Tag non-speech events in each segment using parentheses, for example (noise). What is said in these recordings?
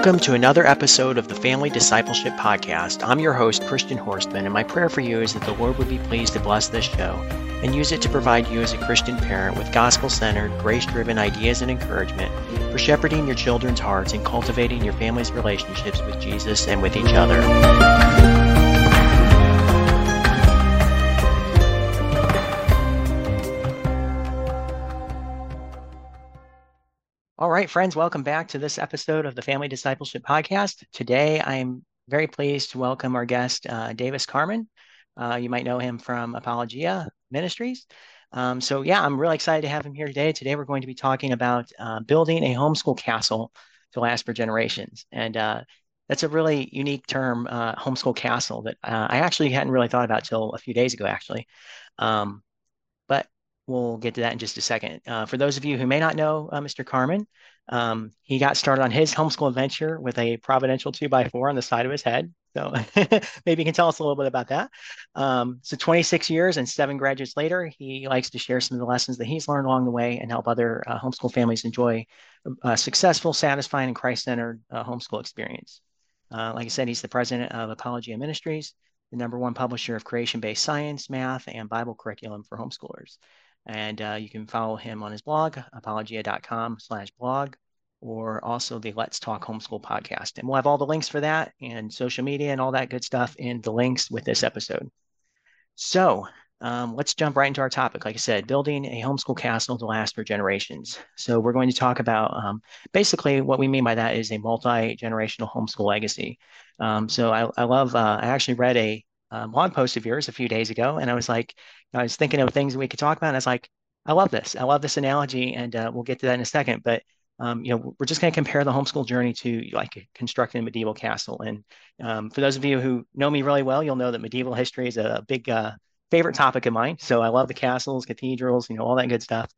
Welcome to another episode of the Family Discipleship Podcast. I'm your host, Christian Horstmann, and my prayer for you is that the Lord would be pleased to bless this show and use it to provide you as a Christian parent with gospel centered, grace driven ideas and encouragement for shepherding your children's hearts and cultivating your family's relationships with Jesus and with each other. All right, friends, welcome back to this episode of the Family Discipleship Podcast. Today, I'm very pleased to welcome our guest, uh, Davis Carman. Uh, you might know him from Apologia Ministries. Um, so, yeah, I'm really excited to have him here today. Today, we're going to be talking about uh, building a homeschool castle to last for generations. And uh, that's a really unique term, uh, homeschool castle, that uh, I actually hadn't really thought about till a few days ago, actually. Um, We'll get to that in just a second. Uh, for those of you who may not know uh, Mr. Carman, um, he got started on his homeschool adventure with a providential two by four on the side of his head. So (laughs) maybe you can tell us a little bit about that. Um, so 26 years and seven graduates later, he likes to share some of the lessons that he's learned along the way and help other uh, homeschool families enjoy a successful, satisfying, and Christ-centered uh, homeschool experience. Uh, like I said, he's the president of Apologia Ministries, the number one publisher of creation-based science, math, and Bible curriculum for homeschoolers. And uh, you can follow him on his blog, apologia.com slash blog, or also the Let's Talk Homeschool podcast. And we'll have all the links for that and social media and all that good stuff in the links with this episode. So um, let's jump right into our topic. Like I said, building a homeschool castle to last for generations. So we're going to talk about um, basically what we mean by that is a multi-generational homeschool legacy. Um, so I, I love, uh, I actually read a um, blog post of yours a few days ago, and I was like, I was thinking of things we could talk about. And I was like, I love this. I love this analogy, and uh, we'll get to that in a second. But um, you know, we're just going to compare the homeschool journey to like constructing a medieval castle. And um, for those of you who know me really well, you'll know that medieval history is a big uh, favorite topic of mine. So I love the castles, cathedrals, you know, all that good stuff.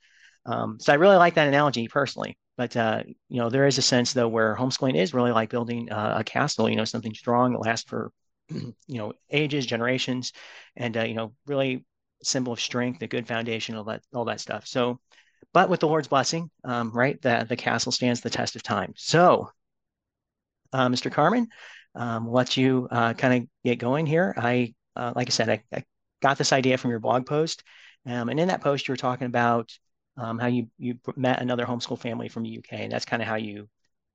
Um, so I really like that analogy personally. But uh, you know, there is a sense though where homeschooling is really like building uh, a castle. You know, something strong that lasts for (clears throat) you know ages, generations, and uh, you know really symbol of strength, a good foundation, all that all that stuff. So, but with the Lord's blessing, um, right, the the castle stands the test of time. So, uh, Mr. Carman, um, let you uh, kind of get going here. I uh, like I said, I, I, got this idea from your blog post, um, and in that post you were talking about um, how you you met another homeschool family from the UK, and that's kind of how you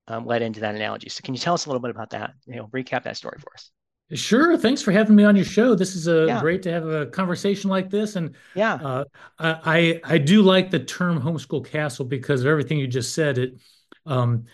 um, led into that analogy. So, can you tell us a little bit about that? You know, recap that story for us. Sure. Thanks for having me on your show. This is a yeah. great to have a conversation like this. And yeah, uh, I I do like the term homeschool castle because of everything you just said. It um,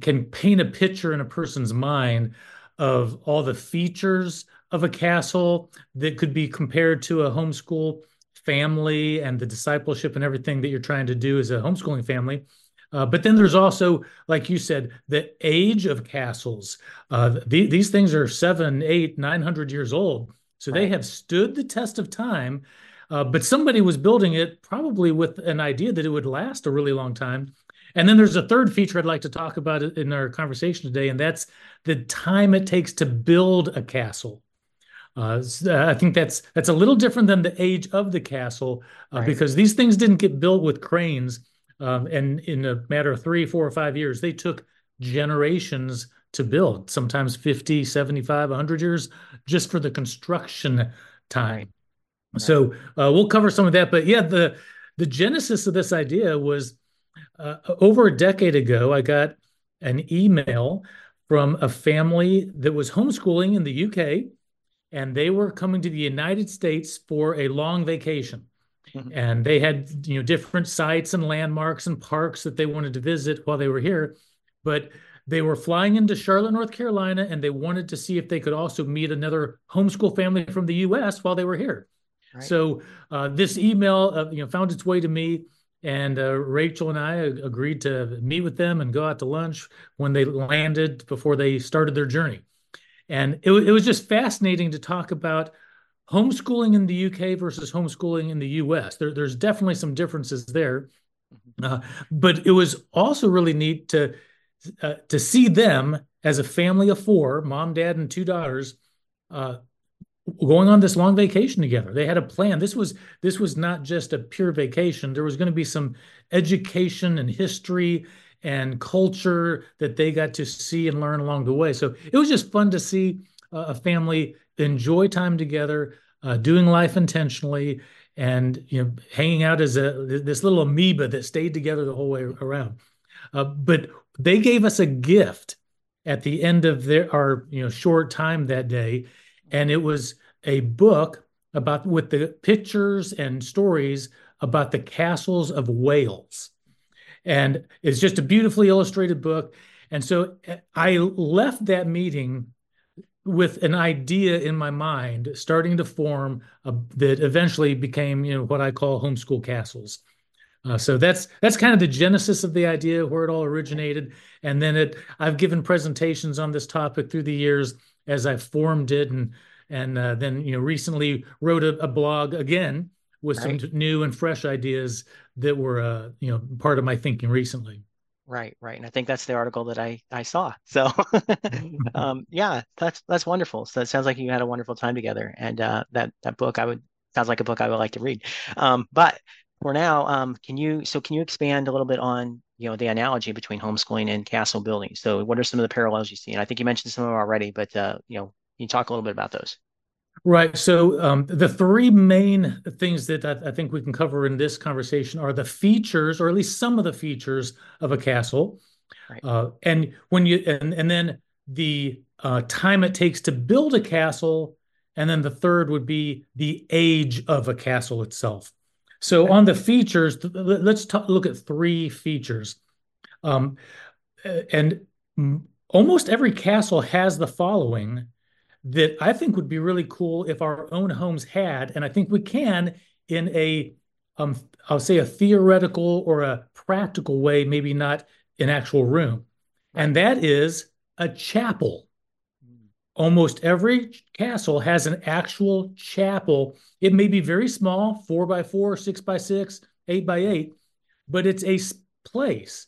can paint a picture in a person's mind of all the features of a castle that could be compared to a homeschool family and the discipleship and everything that you're trying to do as a homeschooling family. Uh, but then there's also, like you said, the age of castles. Uh, the, these things are seven, eight, nine hundred years old, so right. they have stood the test of time. Uh, but somebody was building it probably with an idea that it would last a really long time. And then there's a third feature I'd like to talk about in our conversation today, and that's the time it takes to build a castle. Uh, I think that's that's a little different than the age of the castle uh, right. because these things didn't get built with cranes. Um, and in a matter of three, four, or five years, they took generations to build, sometimes 50, 75, 100 years just for the construction time. Right. So uh, we'll cover some of that. But yeah, the, the genesis of this idea was uh, over a decade ago, I got an email from a family that was homeschooling in the UK, and they were coming to the United States for a long vacation. Mm-hmm. And they had you know different sites and landmarks and parks that they wanted to visit while they were here, but they were flying into Charlotte, North Carolina, and they wanted to see if they could also meet another homeschool family from the U.S. while they were here. Right. So uh, this email, uh, you know, found its way to me, and uh, Rachel and I agreed to meet with them and go out to lunch when they landed before they started their journey. And it, it was just fascinating to talk about homeschooling in the UK versus homeschooling in the US. There, there's definitely some differences there, mm-hmm. uh, but it was also really neat to uh, to see them as a family of four, mom, dad, and two daughters, uh, going on this long vacation together. They had a plan. This was this was not just a pure vacation. There was going to be some education and history and culture that they got to see and learn along the way. So it was just fun to see uh, a family enjoy time together, uh, doing life intentionally, and you know, hanging out as a this little amoeba that stayed together the whole way around. Uh, but they gave us a gift at the end of their our you know short time that day, and it was a book about with the pictures and stories about the castles of Wales. And it's just a beautifully illustrated book. And so I left that meeting with an idea in my mind starting to form a, that eventually became you know what I call homeschool castles. Uh, so that's that's kind of the genesis of the idea where it all originated and then it I've given presentations on this topic through the years as I've formed it and and uh, then you know recently wrote a, a blog again with right. some new and fresh ideas that were uh, you know part of my thinking recently. Right, right, and I think that's the article that I I saw. So, (laughs) (laughs) um, yeah, that's that's wonderful. So it sounds like you had a wonderful time together, and uh, that that book I would sounds like a book I would like to read. Um, but for now, um, can you so can you expand a little bit on you know the analogy between homeschooling and castle building? So, what are some of the parallels you see? And I think you mentioned some of them already, but uh, you know, can you talk a little bit about those? Right. So um, the three main things that I, I, think we can cover in this conversation are the features, or at least some of the features of a castle, right. uh, and when you and and then the uh, time it takes to build a castle, and then the third would be the age of a castle itself. So on the features, let's talk, look at three features, um, and almost every castle has the following that I think would be really cool if our own homes had, and I think we can in a um, I'll say a theoretical or a practical way, maybe not an actual room. And that is a chapel. Almost every castle has an actual chapel. It may be very small, four by four, six by six, eight by eight, but it's a place,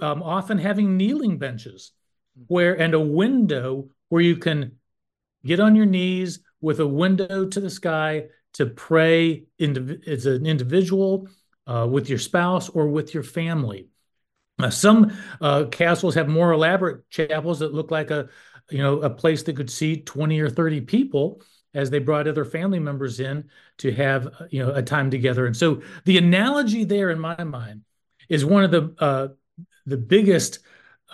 um, often having kneeling benches where and a window where you can get on your knees with a window to the sky to pray indiv- as an individual, uh, with your spouse, or with your family. Uh, some uh, castles have more elaborate chapels that look like a, you know, a place that could seat 20 or 30 people as they brought other family members in to have, you know, a time together. And so the analogy there in my mind is one of the uh, the biggest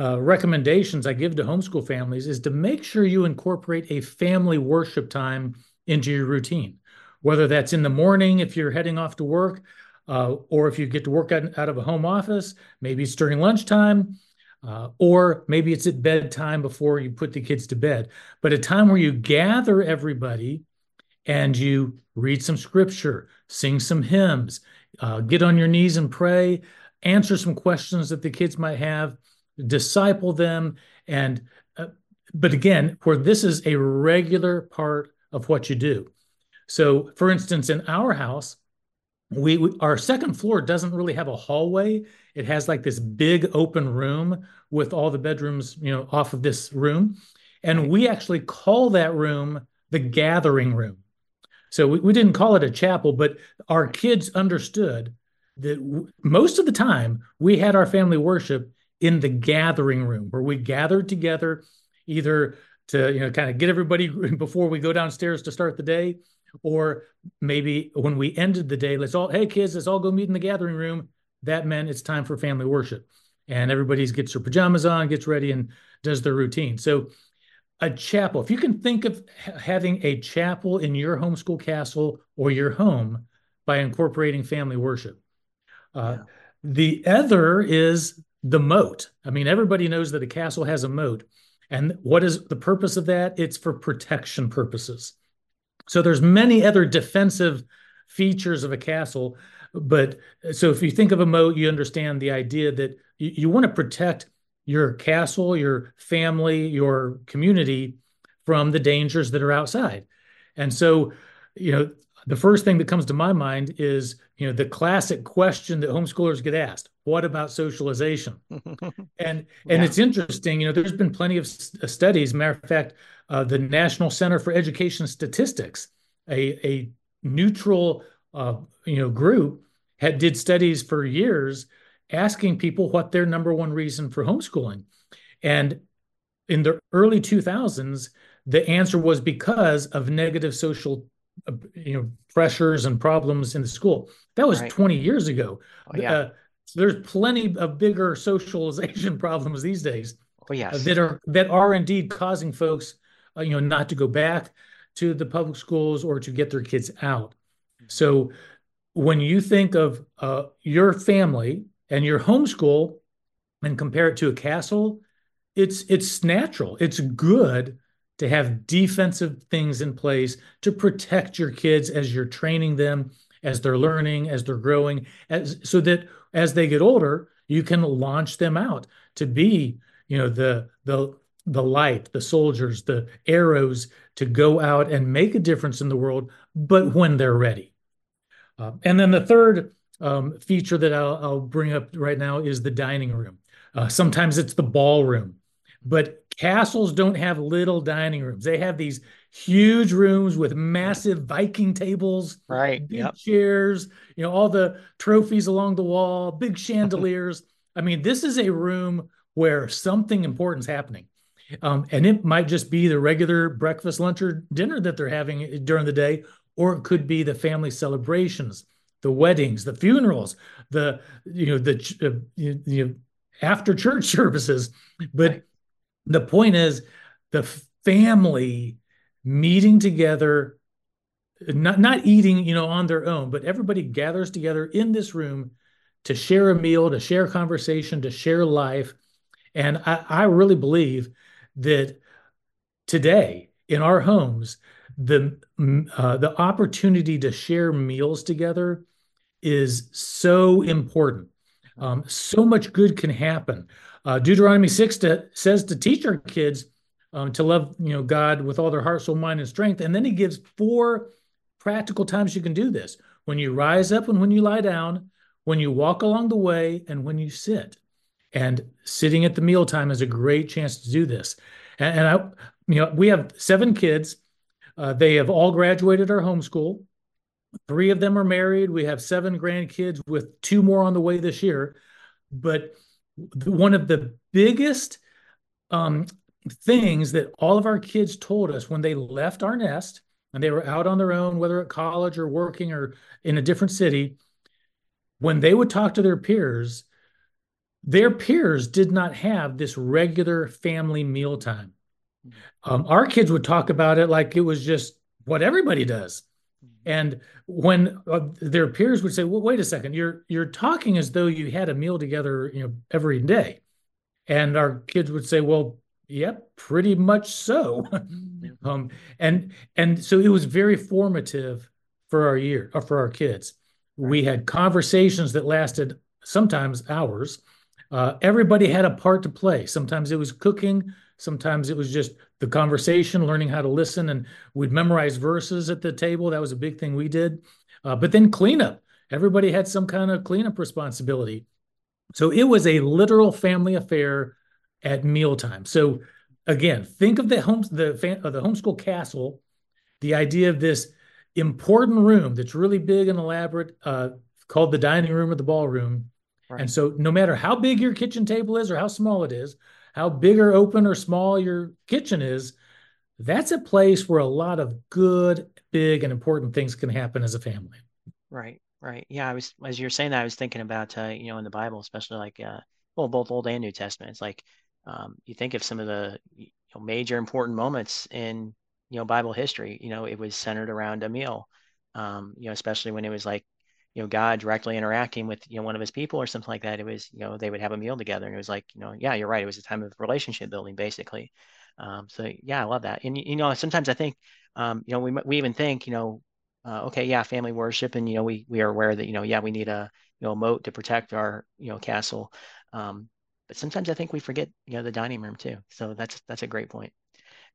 uh, recommendations I give to homeschool families is to make sure you incorporate a family worship time into your routine, whether that's in the morning if you're heading off to work, uh, or if you get to work out, out, of a home office, maybe it's during lunchtime, uh, or maybe it's at bedtime before you put the kids to bed. But a time where you gather everybody and you read some scripture, sing some hymns, uh, get on your knees and pray, answer some questions that the kids might have disciple them. And uh, but again where this is a regular part of what you do. So for instance in our house we, we, our second floor doesn't really have a hallway. It has like this big open room with all the bedrooms you know off of this room. And we actually call that room the gathering room. So we, we didn't call it a chapel but our kids understood that w- most of the time we had our family worship in the gathering room where we gathered together either to you know kind of get everybody (laughs) before we go downstairs to start the day or maybe when we ended the day let's all hey kids let's all go meet in the gathering room. That meant it's time for family worship. And everybody gets their pajamas on gets ready and does their routine. So a chapel if you can think of having a chapel in your homeschool castle or your home by incorporating family worship uh, yeah. the other is the moat. I mean, everybody knows that a castle has a moat. And what is the purpose of that? It's for protection purposes. So there's many other defensive features of a castle, but so if you think of a moat, you understand the idea that you, you want to protect your castle, your family, your community from the dangers that are outside. And so, you know, the first thing that comes to my mind is you know the classic question that homeschoolers get asked what about socialization (laughs) and and yeah. it's interesting you know there's been plenty of uh, studies matter of fact uh, the national center for education statistics a, a neutral uh, you know group had did studies for years asking people what their number one reason for homeschooling. And in the early 2000s, the answer was because of negative social uh, you know pressures and problems in the school. That was right. 20 years ago. Oh, yeah. Uh, so there's plenty of bigger socialization (laughs) problems these days. Oh, yes. That are that are indeed causing folks, uh, you know, not to go back to the public schools or to get their kids out. So when you think of uh, your family and your homeschool and compare it to a castle, it's it's natural. It's good to have defensive things in place to protect your kids as you're training them, as they're learning, as they're growing, as so that as they get older, you can launch them out to be, you know, the the the light, the soldiers, the arrows to go out and make a difference in the world, but when they're ready. Uh, and then the third um, feature that I'll, I'll, bring up right now is the dining room. Uh, sometimes it's the ballroom, but castles don't have little dining rooms. They have these huge rooms with massive Viking tables, right? Big yep. chairs, you know, all the trophies along the wall, big chandeliers. I mean, this is a room where something important is happening. Um, and it might just be the regular breakfast, lunch, or dinner that they're having during the day, or it could be the family celebrations, the weddings, the funerals, the you know the uh, you, you after church (laughs) services. But the point is, the family meeting together, not not eating you know on their own, but everybody gathers together in this room to share a meal, to share conversation, to share life. And I, I really believe that today in our homes, the uh, the opportunity to share meals together is so important. Um, so much good can happen. Uh, Deuteronomy six to, says to teach our kids um, to love you know God with all their heart, soul, mind, and strength, and then He gives four practical times you can do this: when you rise up and when you lie down, when you walk along the way, and when you sit. And sitting at the mealtime is a great chance to do this. And, and I, you know, we have seven kids. Uh, they have all graduated our homeschool. Three of them are married. We have seven grandkids, with two more on the way this year. But one of the biggest um, things that all of our kids told us when they left our nest and they were out on their own, whether at college or working or in a different city, when they would talk to their peers, their peers did not have this regular family mealtime. Um, our kids would talk about it like it was just what everybody does. And when uh, their peers would say, "Well, wait a second, you're you're talking as though you had a meal together, you know, every day," and our kids would say, "Well, yep, pretty much so." (laughs) um, and and so it was very formative for our year, or uh, for our kids. We had conversations that lasted sometimes hours, uh, everybody had a part to play. Sometimes it was cooking, sometimes it was just the conversation, learning how to listen, and we'd memorize verses at the table. That was a big thing we did. Uh, but then cleanup. Everybody had some kind of cleanup responsibility. So it was a literal family affair at mealtime. So again, think of the home the uh, the homeschool castle, the idea of this important room that's really big and elaborate, uh, called the dining room or the ballroom, Right. And so, no matter how big your kitchen table is or how small it is, how big or open or small your kitchen is, that's a place where a lot of good, big, and important things can happen as a family. Right, right. Yeah, I was as you're saying that, I was thinking about uh, you know in the Bible, especially like uh, well, both Old and New Testament. It's like um, you think of some of the you know, major important moments in you know Bible history. You know, it was centered around a meal. Um, you know, especially when it was like you know God directly interacting with you know one of his people or something like that. It was you know they would have a meal together, and it was like you know yeah you're right. It was a time of relationship building basically. Um, so yeah, I love that. And you know sometimes I think um, you know we we even think you know uh, okay yeah family worship, and you know we we are aware that you know yeah we need a you know moat to protect our you know castle. Um, but sometimes I think we forget you know the dining room too. So that's that's a great point.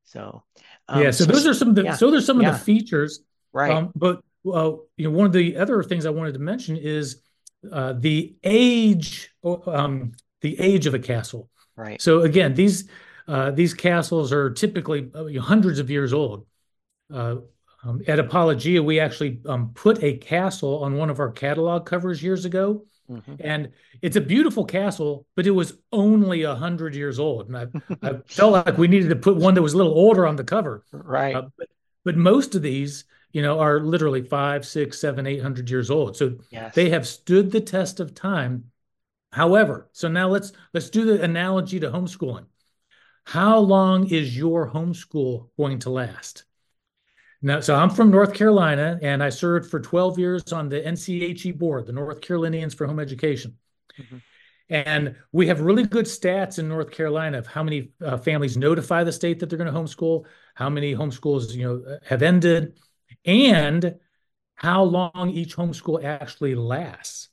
So um, yeah, so, so, those are some of the yeah, so there's some yeah. of the features, right? Um, but well, you know, one of the other things I wanted to mention is uh, the age, um, the age of a castle. Right. So again, these uh, these castles are typically uh, hundreds of years old. Uh, um, at Apologia, we actually um, put a castle on one of our catalog covers years ago. Mm-hmm. And it's a beautiful castle, but it was only a hundred years old, and I, (laughs) I felt like we needed to put one that was a little older on the cover. Right. Uh, but, but most of these, you know, are literally five, six, seven, eight hundred years old. So yes. they have stood the test of time. However, so now let's let's do the analogy to homeschooling. How long is your homeschool going to last? Now, so I'm from North Carolina, and I served for 12 years on the NCHE board, the North Carolinians for Home Education. Mm-hmm. And we have really good stats in North Carolina of how many uh, families notify the state that they're going to homeschool, how many homeschools you know have ended, and how long each homeschool actually lasts.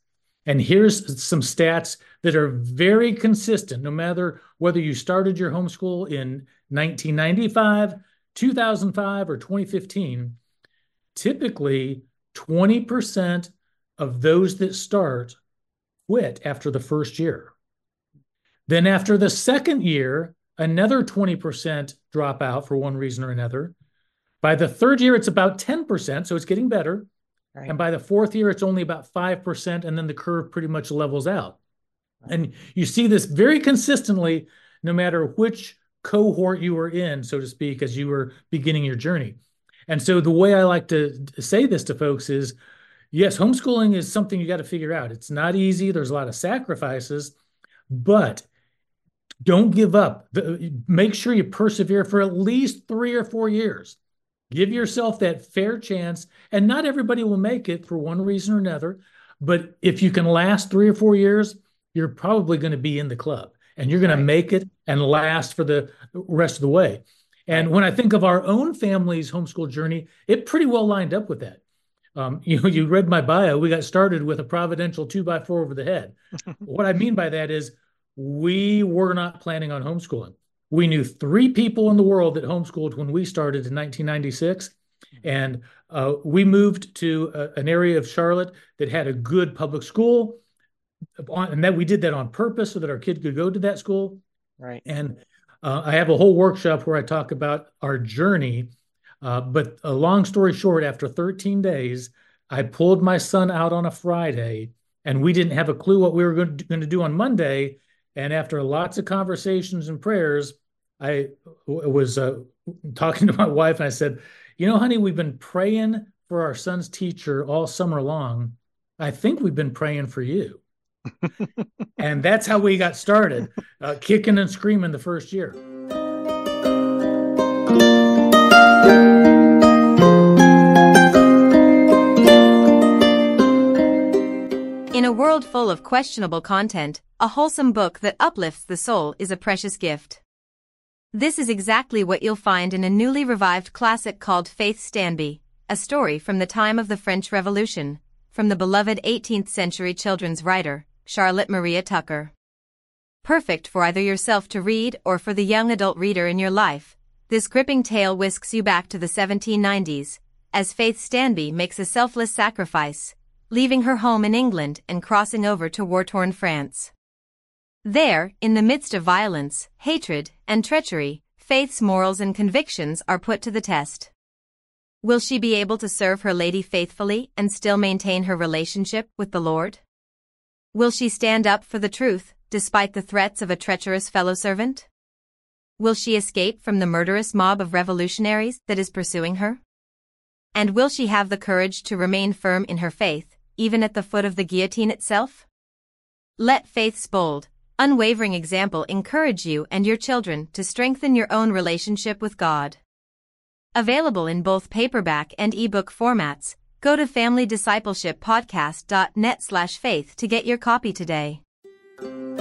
And here's some stats that are very consistent, no matter whether you started your homeschool in 1995 2005 or 2015, typically 20% of those that start quit after the first year. Then, after the second year, another 20% drop out for one reason or another. By the third year, it's about 10%, so it's getting better. Right. And by the fourth year, it's only about 5%, and then the curve pretty much levels out. Right. And you see this very consistently, no matter which cohort you were in, so to speak, as you were beginning your journey. And so the way I like to say this to folks is yes, homeschooling is something you got to figure out. It's not easy, there's a lot of sacrifices, but don't give up. Make sure you persevere for at least three or four years. Give yourself that fair chance. And not everybody will make it for one reason or another. But if you can last three or four years, you're probably going to be in the club and you're going right. to make it and last for the rest of the way. And when I think of our own family's homeschool journey, it pretty well lined up with that. Um, (laughs) you know, you read my bio. We got started with a providential two by four over the head. (laughs) what I mean by that is we were not planning on homeschooling. We knew three people in the world that homeschooled when we started in 1996. And uh, we moved to a, an area of Charlotte that had a good public school and that we did that on purpose so that our kid could go to that school. Right. And uh, I have a whole workshop where I talk about our journey. Uh, but a long story short, after 13 days, I pulled my son out on a Friday, and we didn't have a clue what we were going to, going to do on Monday. And after lots of conversations and prayers, I was uh, talking (laughs) to my wife, and I said, "You know, honey, we've been praying for our son's teacher all summer long. I think we've been praying for you." And that's how we got started, uh, kicking and screaming the first year. In a world full of questionable content, a wholesome book that uplifts the soul is a precious gift. This is exactly what you'll find in a newly revived classic called Faith Stanby, a story from the time of the French Revolution, from the beloved 18th century children's writer, Charlotte Maria Tucker. Perfect for either yourself to read or for the young adult reader in your life, this gripping tale whisks you back to the 1790s, as Faith Stanby makes a selfless sacrifice, leaving her home in England and crossing over to war-torn France. There, in the midst of violence, hatred, and treachery, Faith's morals and convictions are put to the test. Will she be able to serve her lady faithfully and still maintain her relationship with the Lord? Will she stand up for the truth, despite the threats of a treacherous fellow servant? Will she escape from the murderous mob of revolutionaries that is pursuing her? And will she have the courage to remain firm in her faith, even at the foot of the guillotine itself? Let faith's bold, unwavering example encourage you and your children to strengthen your own relationship with God. Available in both paperback and ebook formats, Go to familydiscipleshippodcast.net slash faith to get your copy today. And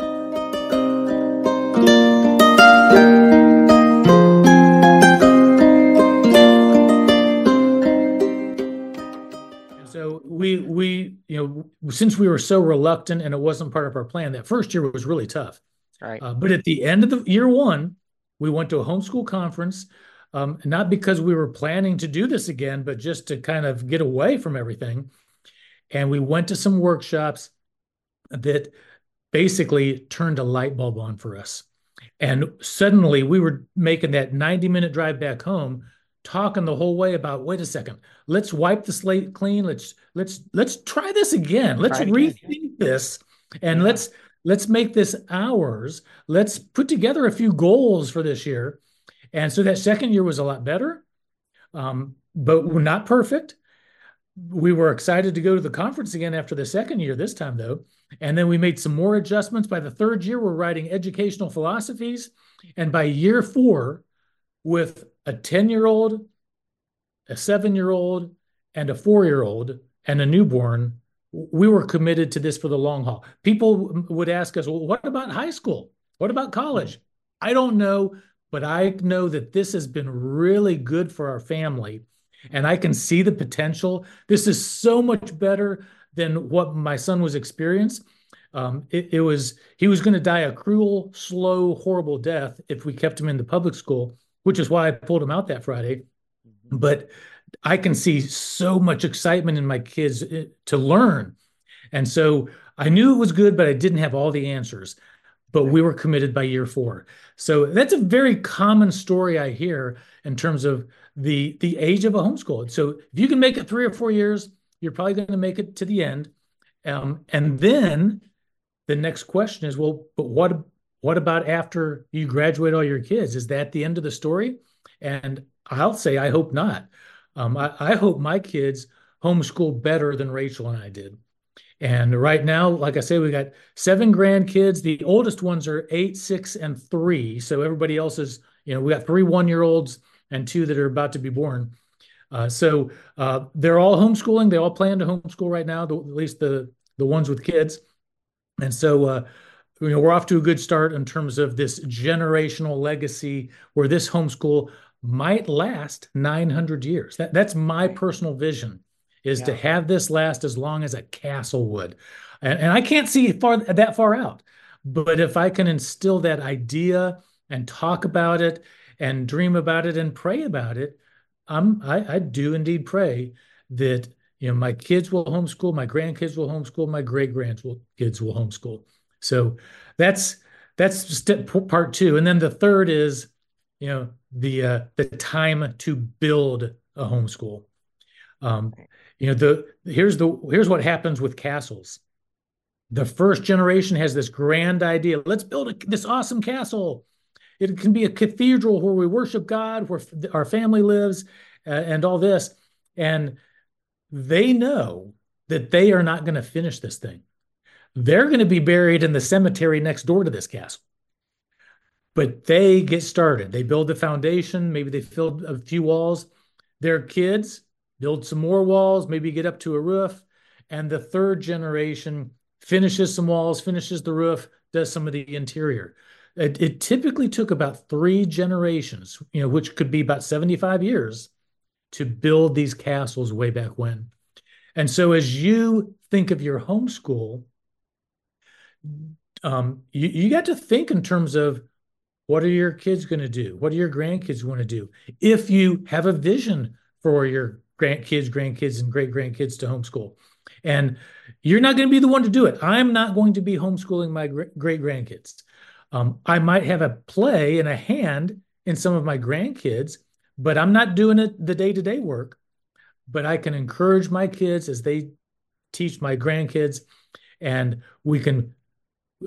so we we you know since we were so reluctant and it wasn't part of our plan that first year was really tough right uh, but at the end of the year one we went to a homeschool conference um, not because we were planning to do this again, but just to kind of get away from everything. And we went to some workshops that basically turned a light bulb on for us. And suddenly we were making that 90 minute drive back home talking the whole way about wait a second let's wipe the slate clean let's let's let's try this again let's rethink this and yeah. let's let's make this ours. Let's put together a few goals for this year. And so that second year was a lot better, um, but we're not perfect. We were excited to go to the conference again after the second year this time, though. And then we made some more adjustments. By the third year, we're writing educational philosophies. And by year four, with a 10 year old, a seven year old, and a four year old, and a newborn, we were committed to this for the long haul. People would ask us, well, what about high school? What about college? I don't know, but I know that this has been really good for our family. And I can see the potential. This is so much better than what my son was experiencing. Um, it, it, was he was going to die a cruel, slow, horrible death if we kept him in the public school, which is why I pulled him out that Friday. Mm-hmm. But I can see so much excitement in my kids eh, to learn. And so I knew it was good, but I didn't have all the answers. But we were committed by year four. So that's a very common story I hear in terms of the the age of a homeschool. So if you can make it three or four years, you're probably going to make it to the end. Um, and then the next question is, well, but what what about after you graduate all your kids? Is that the end of the story? And I'll say, I hope not. Um, I, I hope my kids homeschool better than Rachel and I did. And right now, like I say, we got seven grandkids. The oldest ones are eight, six, and three. So everybody else is, you know, we got three one year olds and two that are about to be born. Uh, so uh, they're all homeschooling. They all plan to homeschool right now, at least the the ones with kids. And so, uh, you know, we're off to a good start in terms of this generational legacy where this homeschool might last 900 years. That, that's my personal vision is yeah. to have this last as long as a castle would. And, and I can't see far that far out. But if I can instill that idea and talk about it and dream about it and pray about it, I'm, I, I do indeed pray that you know my kids will homeschool, my grandkids will homeschool, my great grandkids will homeschool. So that's that's step part two, and then the third is you know the uh, the time to build a homeschool. Um, you know the here's the here's what happens with castles. The first generation has this grand idea. Let's build a, this awesome castle. It can be a cathedral where we worship God, where our family lives, uh, and all this. And they know that they are not going to finish this thing. They're going to be buried in the cemetery next door to this castle but they get started. They build the foundation. Maybe they fill a few walls. Their kids build some more walls, maybe get up to a roof. And the third generation finishes some walls, finishes the roof, does some of the interior. It, it typically took about three generations, you know, which could be about 75 years to build these castles way back when. And so as you think of your homeschool, um, you, you got to think in terms of what are your kids going to do? What are your grandkids going to do? If you have a vision for your grandkids, grandkids, and great grandkids to homeschool, and you're not going to be the one to do it. I'm not going to be homeschooling my great grandkids. Um, I might have a play and a hand in some of my grandkids, but I'm not doing it the day to day work. But I can encourage my kids as they teach my grandkids, and we can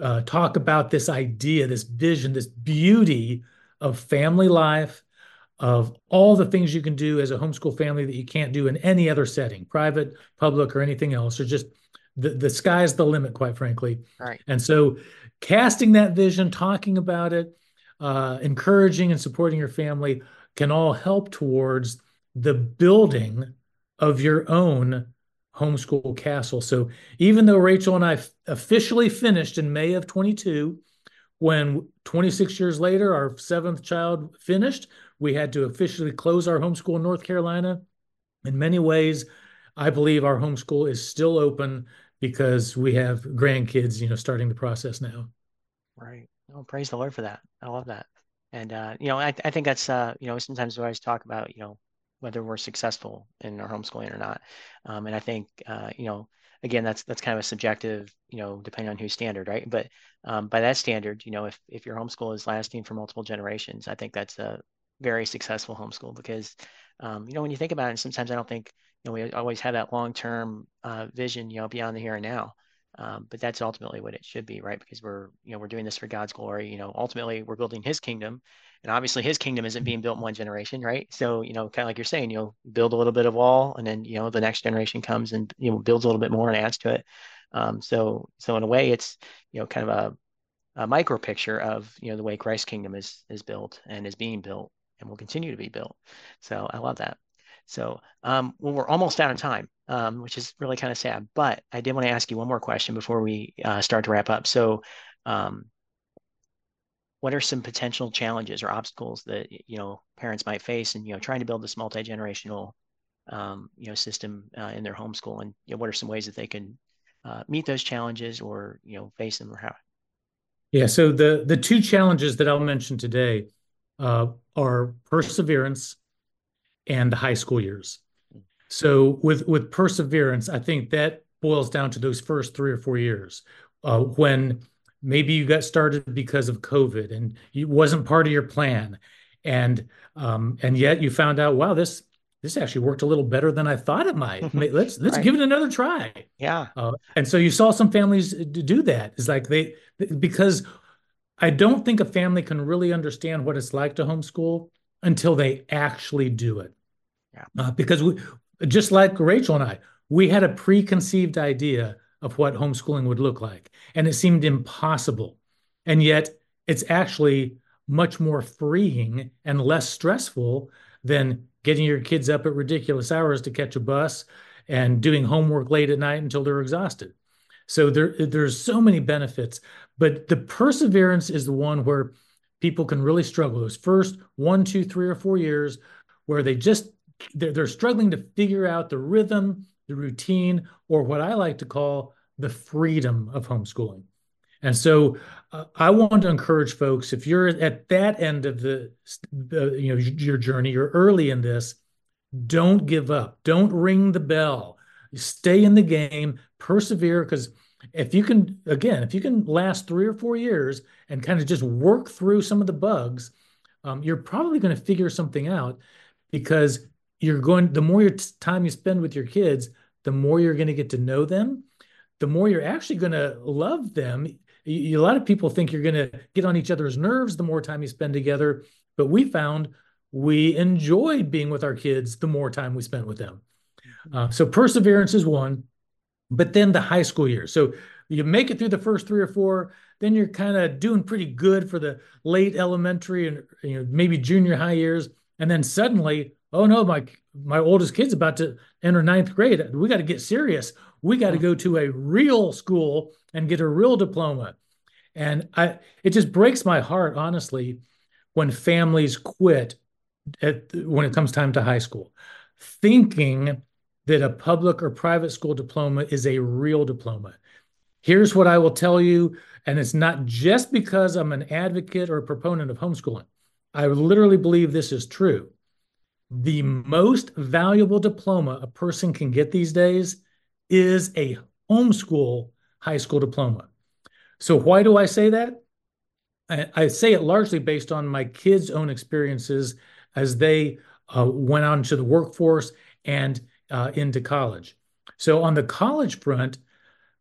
uh, talk about this idea, this vision, this beauty of family life, of all the things you can do as a homeschool family that you can't do in any other setting, private, public, or anything else, or just the, the sky's the limit, quite frankly. Right. And so, casting that vision, talking about it, uh, encouraging and supporting your family can all help towards the building of your own homeschool castle. So even though Rachel and I officially finished in May of 22, when 26 years later our seventh child finished, we had to officially close our homeschool in North Carolina. In many ways, I believe our homeschool is still open because we have grandkids, you know, starting the process now. Right. Oh, praise the Lord for that. I love that. And uh, you know, I, I think that's uh, you know, sometimes we always talk about, you know, whether we're successful in our homeschooling or not. Um, and I think, uh, you know, again, that's that's kind of a subjective, you know, depending on whose standard, right? But um, by that standard, you know, if if your homeschool is lasting for multiple generations, I think that's a very successful homeschool because, um, you know, when you think about it, sometimes I don't think, you know, we always have that long term uh, vision, you know, beyond the here and now. Um, but that's ultimately what it should be, right? Because we're, you know, we're doing this for God's glory. You know, ultimately we're building His kingdom, and obviously His kingdom isn't being built in one generation, right? So, you know, kind of like you're saying, you know, build a little bit of wall, and then you know the next generation comes and you know builds a little bit more and adds to it. Um, so, so in a way, it's you know kind of a, a micro picture of you know the way Christ's kingdom is is built and is being built and will continue to be built. So I love that. So, um, well, we're almost out of time, um, which is really kind of sad. But I did want to ask you one more question before we uh, start to wrap up. So, um, what are some potential challenges or obstacles that you know parents might face in you know trying to build this multi generational um, you know system uh, in their homeschool, and you know, what are some ways that they can uh, meet those challenges or you know face them or how? Yeah. So the the two challenges that I'll mention today uh, are perseverance and the high school years. So with with perseverance, I think that boils down to those first three or four years uh, when maybe you got started because of COVID and it wasn't part of your plan, and um, and yet you found out, wow, this this actually worked a little better than I thought it might. (laughs) let's let's right. give it another try. Yeah. Uh, and so you saw some families do that. It's like they because I don't think a family can really understand what it's like to homeschool until they actually do it. Yeah. Uh, because we, just like Rachel and I, we had a preconceived idea of what homeschooling would look like, and it seemed impossible. And yet, it's actually much more freeing and less stressful than getting your kids up at ridiculous hours to catch a bus and doing homework late at night until they're exhausted. So there, there's so many benefits, but the perseverance is the one where people can really struggle. Those first one, two, three, or four years where they just they're, they're struggling to figure out the rhythm, the routine, or what I like to call the freedom of homeschooling. And so uh, I want to encourage folks if you're at that end of the uh, you know your journey, you're early in this, don't give up. Don't ring the bell. Stay in the game, persevere because if you can again, if you can last 3 or 4 years and kind of just work through some of the bugs, um, you're probably going to figure something out because you're going the more your time you spend with your kids, the more you're going to get to know them, the more you're actually going to love them. You, a lot of people think you're going to get on each other's nerves the more time you spend together, but we found we enjoyed being with our kids the more time we spent with them. Mm-hmm. Uh, so perseverance is one, but then the high school years. So you make it through the first three or four, then you're kind of doing pretty good for the late elementary and you know maybe junior high years, and then suddenly oh no, my my oldest kid's about to enter ninth grade. We got to get serious. We got to go to a real school and get a real diploma. And I, it just breaks my heart, honestly, when families quit at, when it comes time to high school, thinking that a public or private school diploma is a real diploma. Here's what I will tell you, and it's not just because I'm an advocate or a proponent of homeschooling. I literally believe this is true the most valuable diploma a person can get these days is a homeschool high school diploma. So, why do I say that? I, I say it largely based on my kids' own experiences as they uh, went on to the workforce and uh, into college. So, on the college front,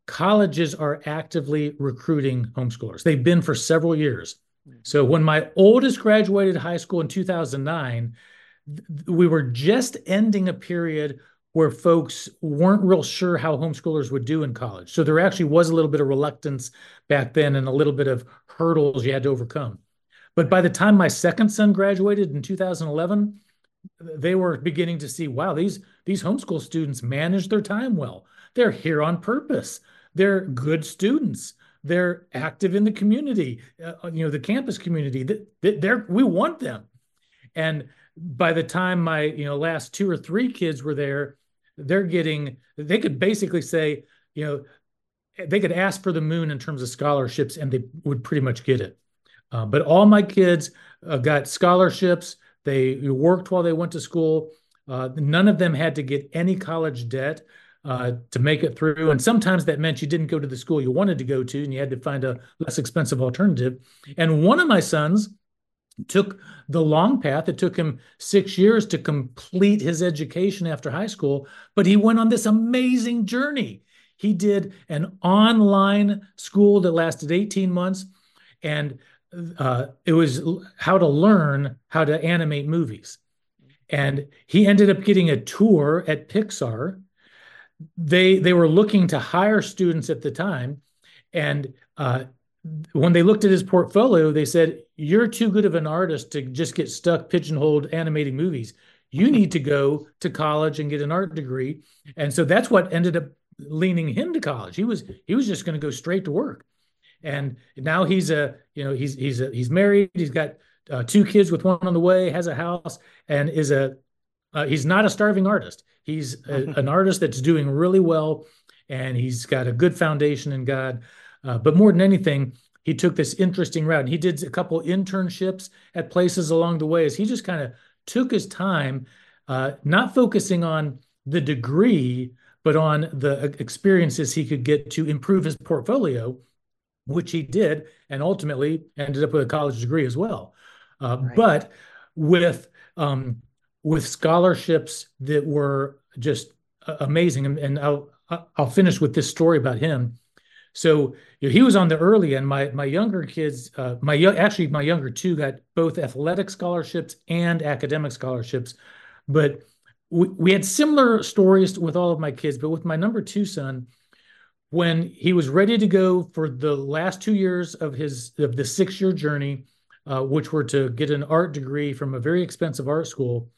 colleges are actively recruiting homeschoolers. They've been for several years. So, when my oldest graduated high school in 2009, we were just ending a period where folks weren't real sure how homeschoolers would do in college. So there actually was a little bit of reluctance back then and a little bit of hurdles you had to overcome. But by the time my second son graduated in 2011, they were beginning to see, wow, these these homeschool students manage their time well. They're here on purpose. They're good students. They're active in the community, uh, you know, the campus community. That They're, we want them. And by the time my you know last two or three kids were there they're getting they could basically say you know they could ask for the moon in terms of scholarships and they would pretty much get it uh, but all my kids uh, got scholarships they worked while they went to school uh, none of them had to get any college debt uh, to make it through and sometimes that meant you didn't go to the school you wanted to go to and you had to find a less expensive alternative and one of my sons took the long path. It took him six years to complete his education after high school, but he went on this amazing journey. He did an online school that lasted 18 months, and uh, it was how to learn how to animate movies. And he ended up getting a tour at Pixar. They they were looking to hire students at the time, and uh, when they looked at his portfolio, they said, "You're too good of an artist to just get stuck pigeonholed animating movies. You need to go to college and get an art degree." And so that's what ended up leaning him to college. He was he was just going to go straight to work, and now he's a you know he's he's a, he's married. He's got uh, two kids with one on the way, has a house, and is a uh, he's not a starving artist. He's a, (laughs) an artist that's doing really well, and he's got a good foundation in God. Uh, but more than anything, he took this interesting route. And he did a couple internships at places along the way as he just kind of took his time, uh, not focusing on the degree, but on the experiences he could get to improve his portfolio, which he did, and ultimately ended up with a college degree as well. Uh, right. But with um, with scholarships that were just amazing, and, and I'll I'll finish with this story about him. So you know, he was on the early end. My my younger kids, uh, my actually my younger two got both athletic scholarships and academic scholarships, but we, we had similar stories with all of my kids. But with my number two son, when he was ready to go for the last two years of his of the six year journey, uh, which were to get an art degree from a very expensive art school,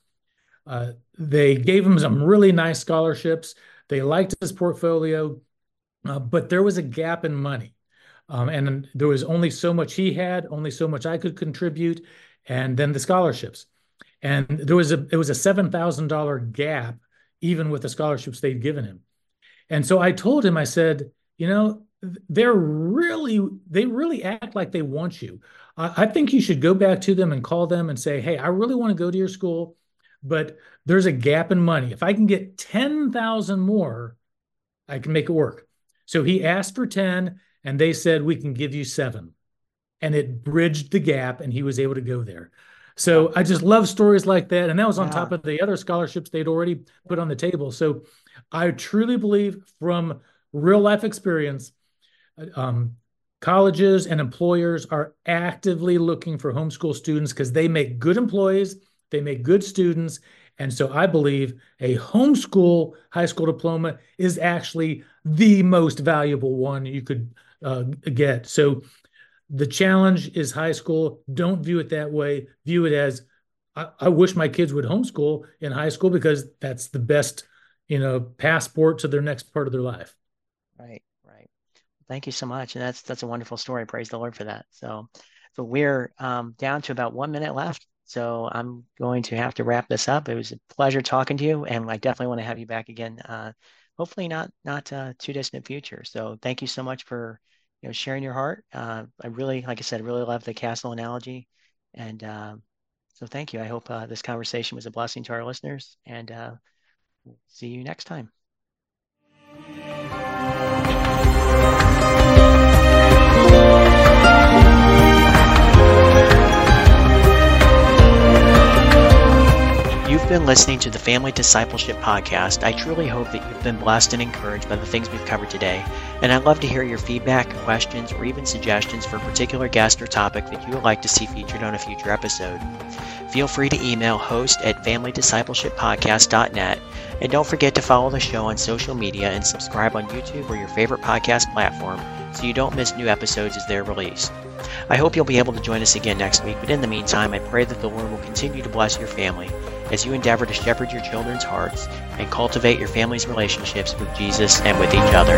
uh, they gave him some really nice scholarships. They liked his portfolio uh, but there was a gap in money. Um, and there was only so much he had, only so much I could contribute, and then the scholarships. And there was a it was a seven thousand dollar gap, even with the scholarships they'd given him. And so I told him, I said, you know, they're really they really act like they want you. I, I think you should go back to them and call them and say, hey, I really want to go to your school, but there's a gap in money. If I can get ten thousand more, I can make it work. So he asked for 10 and they said, we can give you seven. And it bridged the gap and he was able to go there. So I just love stories like that. And that was on yeah. top of the other scholarships they'd already put on the table. So I truly believe from real life experience, um, colleges and employers are actively looking for homeschool students because they make good employees, they make good students, and so I believe a homeschool high school diploma is actually the most valuable one you could uh, get. So the challenge is high school. Don't view it that way. View it as I, I wish my kids would homeschool in high school because that's the best, you know, passport to their next part of their life. Right, right. Thank you so much, and that's that's a wonderful story. Praise the Lord for that. So, so we're um, down to about one minute left. So I'm going to have to wrap this up. It was a pleasure talking to you, and I definitely want to have you back again. Uh, hopefully, not not uh, too distant future. So thank you so much for you know sharing your heart. Uh, I really, like I said, really love the castle analogy, and uh, so thank you. I hope uh, this conversation was a blessing to our listeners, and uh, see you next time. You've been listening to the Family Discipleship Podcast. I truly hope that you've been blessed and encouraged by the things we've covered today. And I'd love to hear your feedback, questions, or even suggestions for a particular guest or topic that you would like to see featured on a future episode. Feel free to email host at familydiscipleshippodcast.net. And don't forget to follow the show on social media and subscribe on YouTube or your favorite podcast platform so you don't miss new episodes as they're released. I hope you'll be able to join us again next week, but in the meantime, I pray that the Lord will continue to bless your family as you endeavor to shepherd your children's hearts and cultivate your family's relationships with Jesus and with each other.